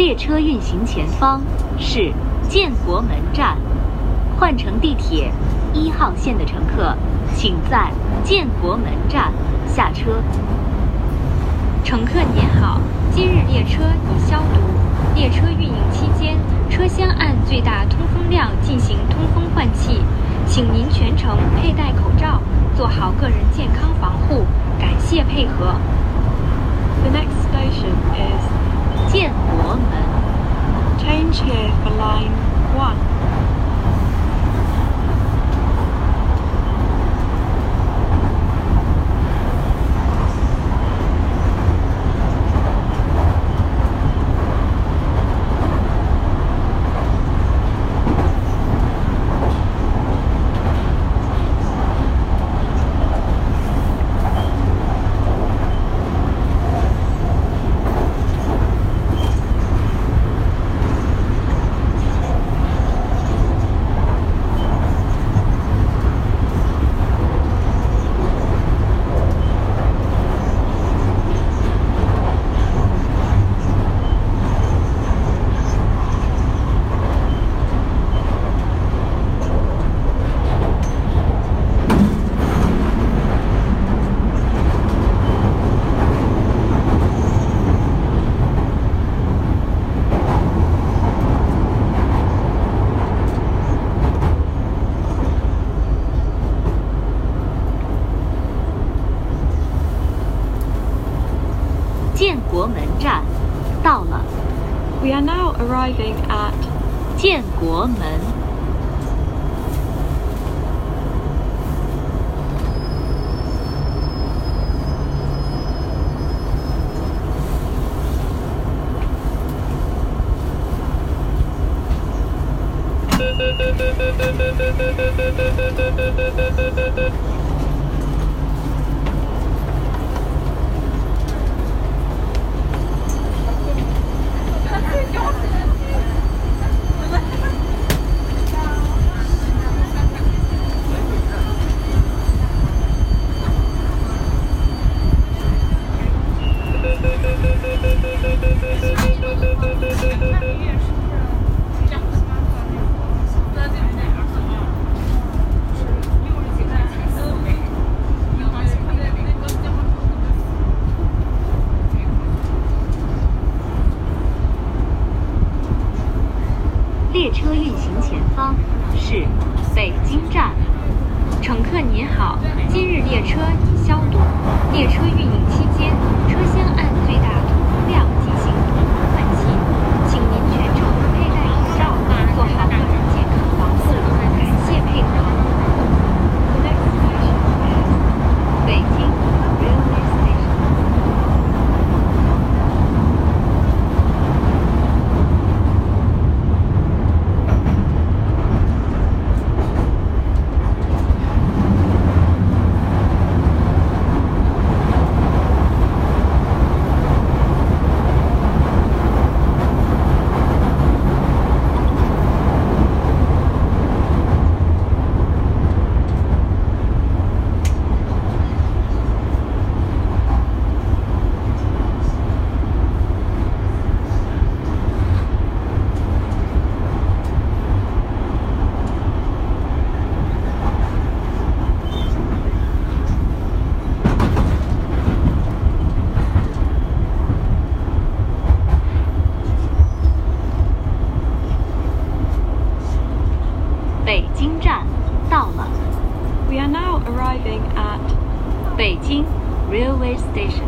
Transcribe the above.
列车运行前方是建国门站，换乘地铁一号线的乘客，请在建国门站下车。乘客您好，今日列车已消毒，列车运营期间车厢按最大通风量进行通风换气，请您全程配。line 到了。We are now arriving at Men. 列车运行前方是北京站，乘客您好，今日列车已消毒，列车运营期间。Beijing railway station.